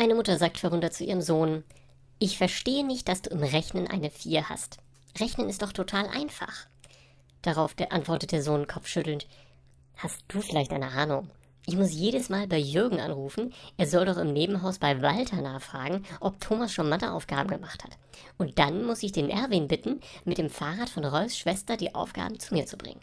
Eine Mutter sagt verwundert zu ihrem Sohn, ich verstehe nicht, dass du im Rechnen eine 4 hast. Rechnen ist doch total einfach. Darauf antwortet der Sohn kopfschüttelnd, hast du vielleicht eine Ahnung? Ich muss jedes Mal bei Jürgen anrufen. Er soll doch im Nebenhaus bei Walter nachfragen, ob Thomas schon Matheaufgaben gemacht hat. Und dann muss ich den Erwin bitten, mit dem Fahrrad von Rolfs Schwester die Aufgaben zu mir zu bringen.